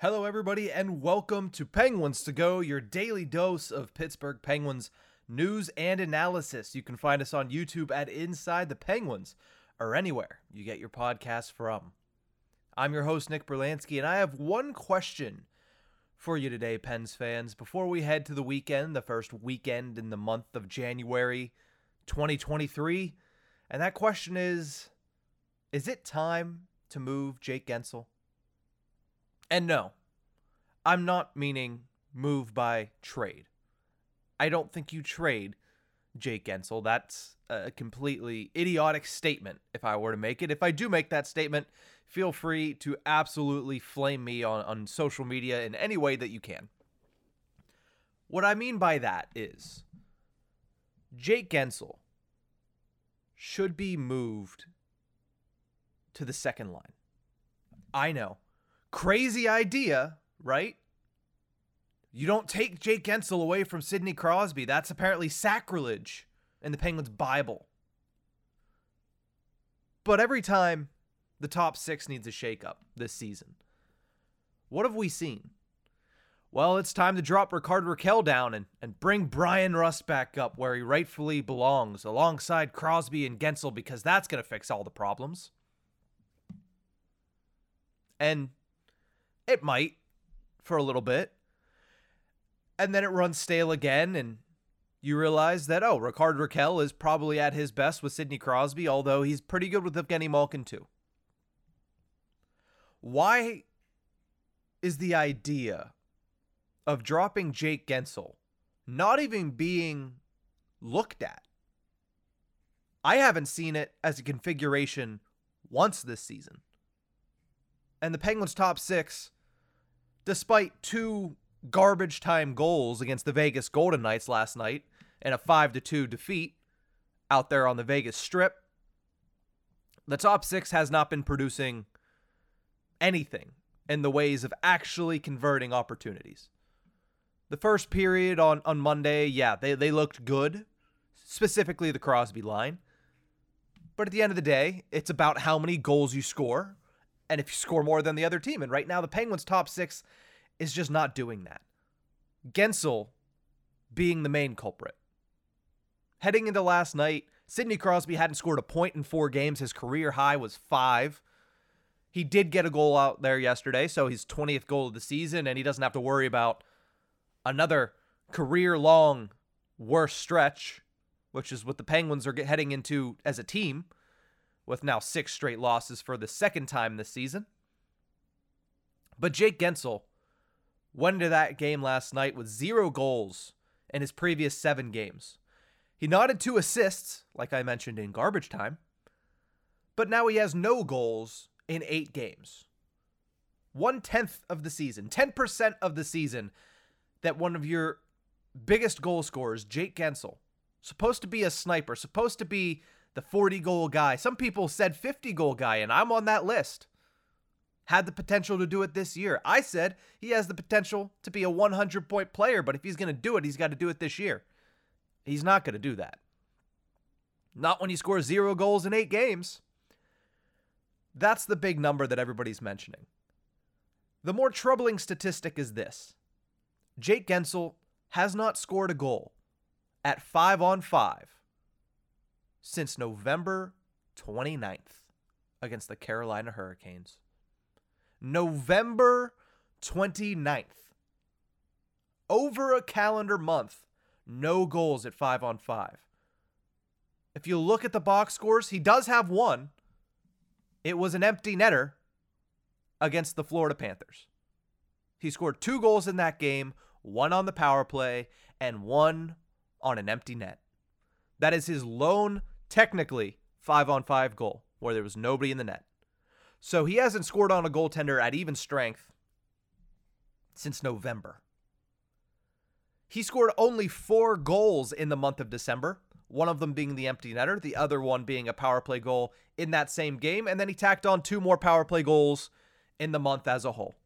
Hello, everybody, and welcome to Penguins to Go, your daily dose of Pittsburgh Penguins news and analysis. You can find us on YouTube at Inside the Penguins or anywhere you get your podcasts from. I'm your host, Nick Berlansky, and I have one question for you today, Pens fans, before we head to the weekend, the first weekend in the month of January 2023. And that question is Is it time to move Jake Guentzel? And no, I'm not meaning move by trade. I don't think you trade Jake Guentzel. That's a completely idiotic statement if I were to make it. If I do make that statement, feel free to absolutely flame me on, on social media in any way that you can. What I mean by that is Jake Guentzel should be moved to the second line. I know Crazy idea, right? You don't take Jake Guentzel away from Sidney Crosby. That's apparently sacrilege in the Penguins' Bible. But every time the top six needs a shakeup this season, what have we seen? Well, it's time to drop Rickard Rakell down and, and bring Bryan Rust back up where he rightfully belongs, alongside Crosby and Guentzel, because that's going to fix all the problems. And it might for a little bit. And then it runs stale again, and you realize that, oh, Rickard Rakell is probably at his best with Sidney Crosby, although he's pretty good with Evgeny Malkin too. Why is the idea of dropping Jake Guentzel not even being looked at? I haven't seen it as a configuration once this season. And the Penguins' top six despite two garbage time goals against the Vegas Golden Knights last night and a 5 to 2 defeat out there on the Vegas Strip. The top 6 has not been producing anything in the ways of actually converting opportunities. The first period on, on Monday, yeah, they, they looked good, specifically the Crosby line. But at the end of the day, it's about how many goals you score and if you score more than the other team. And right now, the Penguins' top six is just not doing that. Guentzel being the main culprit. Heading into last night, Sidney Crosby hadn't scored a point in four games. His career high was five. He did get a goal out there yesterday, so his 20th goal of the season, and he doesn't have to worry about another career long worst stretch, which is what the Penguins are heading into as a team with now six straight losses for the second time this season. But Jake Guentzel went into that game last night with zero goals in his previous seven games. He nodded two assists, like I mentioned in garbage time, but now he has no goals in eight games. One tenth of the season, 10% of the season, that one of your biggest goal scorers, Jake Guentzel, supposed to be a sniper, supposed to be the 40 goal guy. Some people said 50 goal guy, and I'm on that list. Had the potential to do it this year. I said he has the potential to be a 100 point player, but if he's going to do it, he's got to do it this year. He's not going to do that. Not when he scores zero goals in eight games. That's the big number that everybody's mentioning. The more troubling statistic is this Jake Guentzel has not scored a goal at 5 on 5 since November 29th against the Carolina Hurricanes. November 29th. Over a calendar month, no goals at 5 on 5. If you look at the box scores, he does have one. It was an empty netter against the Florida Panthers. He scored two goals in that game, one on the power play and one on an empty net. That is his lone, technically, five on five goal where there was nobody in the net. So he hasn't scored on a goaltender at even strength since November. He scored only four goals in the month of December, one of them being the empty netter, the other one being a power play goal in that same game, and then he tacked on two more power play goals in the month as a whole.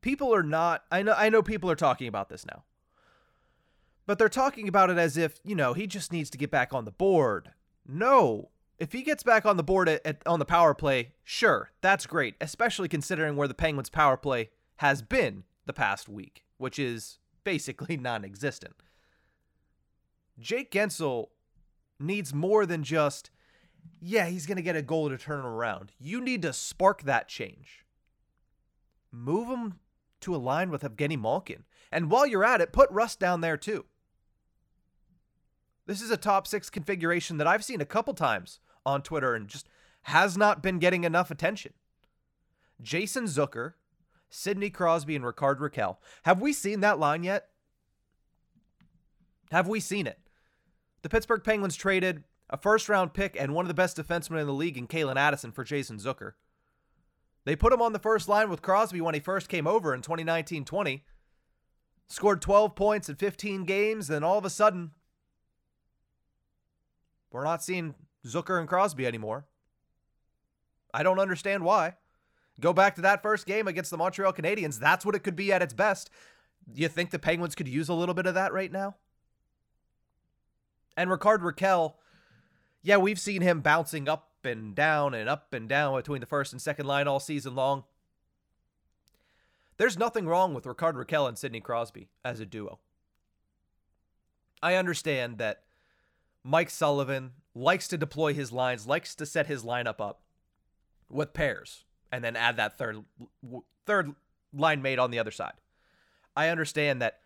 People are not I know I know people are talking about this now. But they're talking about it as if, you know, he just needs to get back on the board. No. If he gets back on the board at, at, on the power play, sure, that's great, especially considering where the Penguins' power play has been the past week, which is basically non existent. Jake Guentzel needs more than just, yeah, he's going to get a goal to turn around. You need to spark that change. Move him to align with Evgeny Malkin. And while you're at it, put Rust down there too. This is a top six configuration that I've seen a couple times on Twitter and just has not been getting enough attention. Jason Zucker, Sidney Crosby, and Rickard Rakell. Have we seen that line yet? Have we seen it? The Pittsburgh Penguins traded a first round pick and one of the best defensemen in the league in Calen Addison for Jason Zucker. They put him on the first line with Crosby when he first came over in 2019 20. Scored 12 points in 15 games, then all of a sudden, we're not seeing Zucker and Crosby anymore. I don't understand why. Go back to that first game against the Montreal Canadiens. That's what it could be at its best. You think the Penguins could use a little bit of that right now? And Rickard Rakell, yeah, we've seen him bouncing up and down and up and down between the first and second line all season long. There's nothing wrong with Rickard Rakell and Sidney Crosby as a duo. I understand that Mike Sullivan likes to deploy his lines, likes to set his lineup up with pairs and then add that third third line mate on the other side. I understand that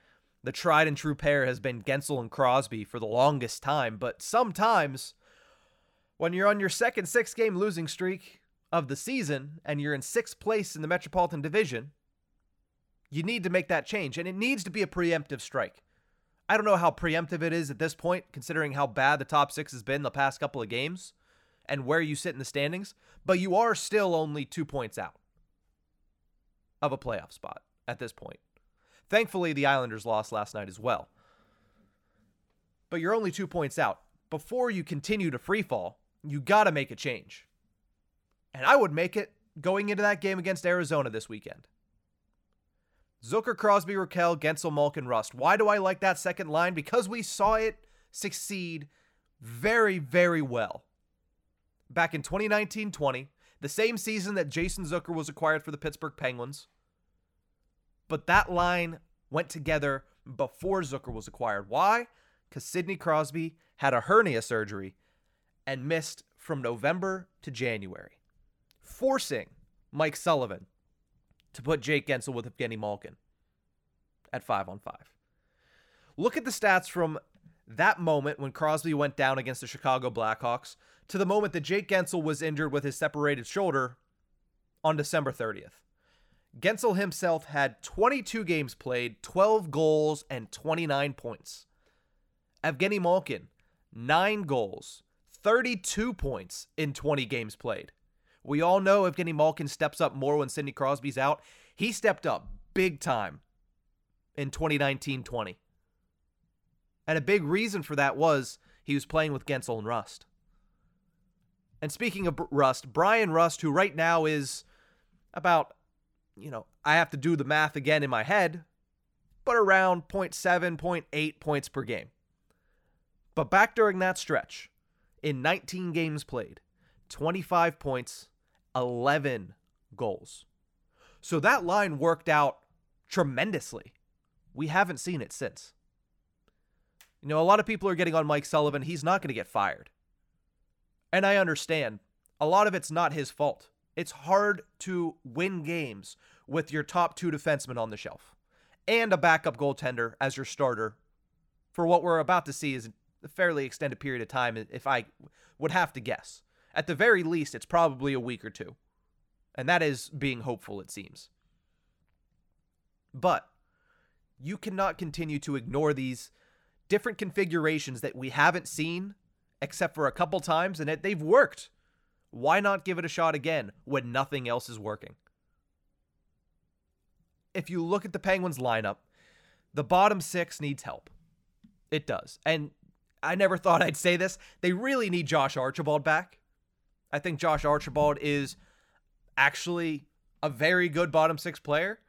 the tried and true pair has been Guentzel and Crosby for the longest time, but sometimes when you're on your second six game losing streak of the season and you're in sixth place in the Metropolitan Division, you need to make that change. And it needs to be a preemptive strike. I don't know how preemptive it is at this point, considering how bad the top six has been the past couple of games and where you sit in the standings, but you are still only two points out of a playoff spot at this point. Thankfully, the Islanders lost last night as well. But you're only two points out. Before you continue to free fall, you got to make a change. And I would make it going into that game against Arizona this weekend. Zucker, Crosby, Rakell, Guentzel, Malkin, Rust. Why do I like that second line? Because we saw it succeed very, very well. Back in 2019 20, the same season that Jason Zucker was acquired for the Pittsburgh Penguins. But that line went together before Zucker was acquired. Why? Because Sidney Crosby had a hernia surgery and missed from November to January, forcing Mike Sullivan to put Jake Guentzel with Evgeny Malkin at five on five. Look at the stats from that moment when Crosby went down against the Chicago Blackhawks to the moment that Jake Guentzel was injured with his separated shoulder on December 30th. Guentzel himself had 22 games played, 12 goals, and 29 points. Evgeny Malkin, 9 goals, 32 points in 20 games played. We all know if Evgeny Malkin steps up more when Sidney Crosby's out. He stepped up big time in 2019 20. And a big reason for that was he was playing with Guentzel and Rust. And speaking of Rust, Bryan Rust, who right now is about, you know, I have to do the math again in my head, but around 0.7, 0.8 points per game. But back during that stretch, in 19 games played, 25 points, 11 goals. So that line worked out tremendously. We haven't seen it since. You know, a lot of people are getting on Mike Sullivan. He's not going to get fired. And I understand. A lot of it's not his fault. It's hard to win games with your top two defensemen on the shelf and a backup goaltender as your starter for what we're about to see is a fairly extended period of time, if I would have to guess. At the very least, it's probably a week or two. And that is being hopeful, it seems. But you cannot continue to ignore these different configurations that we haven't seen except for a couple times and it, they've worked. Why not give it a shot again when nothing else is working? If you look at the Penguins lineup, the bottom six needs help. It does. And I never thought I'd say this. They really need Josh Archibald back. I think Josh Archibald is actually a very good bottom six player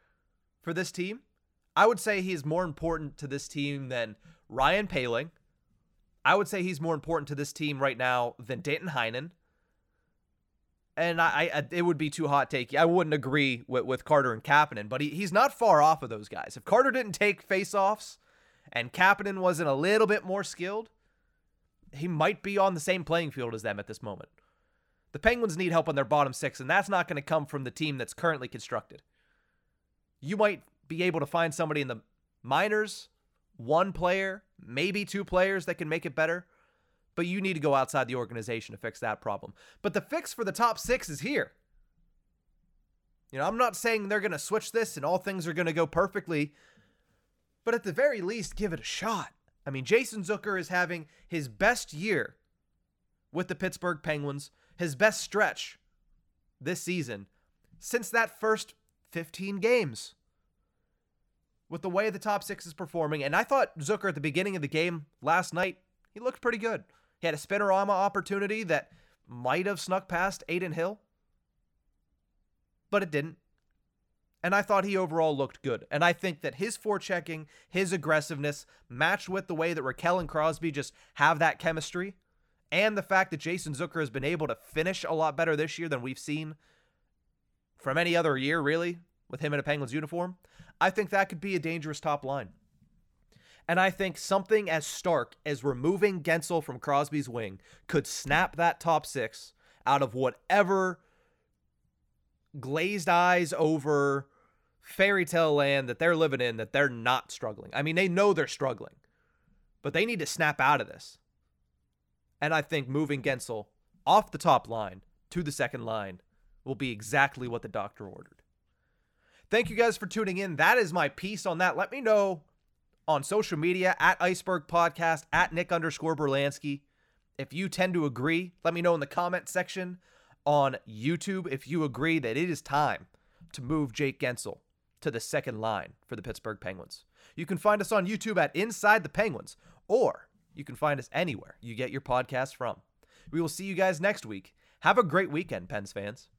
for this team. I would say he's more important to this team than Ryan Poehling. I would say he's more important to this team right now than Danton Heinen. And I, I it would be too hot take. I wouldn't agree with, with Carter and Kapanen, but he, he's not far off of those guys. If Carter didn't take faceoffs and Kapanen wasn't a little bit more skilled, he might be on the same playing field as them at this moment. The Penguins need help on their bottom six, and that's not going to come from the team that's currently constructed. You might be able to find somebody in the minors, one player, maybe two players that can make it better, but you need to go outside the organization to fix that problem. But the fix for the top six is here. You know, I'm not saying they're going to switch this and all things are going to go perfectly, but at the very least, give it a shot. I mean, Jason Zucker is having his best year with the Pittsburgh Penguins, his best stretch this season since that first 15 games. With the way the top six is performing, and I thought Zucker at the beginning of the game last night, he looked pretty good. He had a spinorama opportunity that might have snuck past Adin Hill, but it didn't. And I thought he overall looked good. And I think that his forechecking, his aggressiveness, matched with the way that Rakell and Crosby just have that chemistry, and the fact that Jason Zucker has been able to finish a lot better this year than we've seen from any other year, really, with him in a Penguins uniform, I think that could be a dangerous top line. And I think something as stark as removing Guentzel from Crosby's wing could snap that top six out of whatever glazed eyes over fairy tale land that they're living in that they're not struggling. I mean, they know they're struggling, but they need to snap out of this. And I think moving Guentzel off the top line to the second line will be exactly what the doctor ordered. Thank you guys for tuning in. That is my piece on that. Let me know on social media at Iceberg Podcast, at Nick underscore Berlansky. If you tend to agree, let me know in the comment section on YouTube if you agree that it is time to move Jake Guentzel to the second line for the Pittsburgh Penguins. You can find us on YouTube at Inside the Penguins, or you can find us anywhere you get your podcast from. We will see you guys next week. Have a great weekend, Pens fans.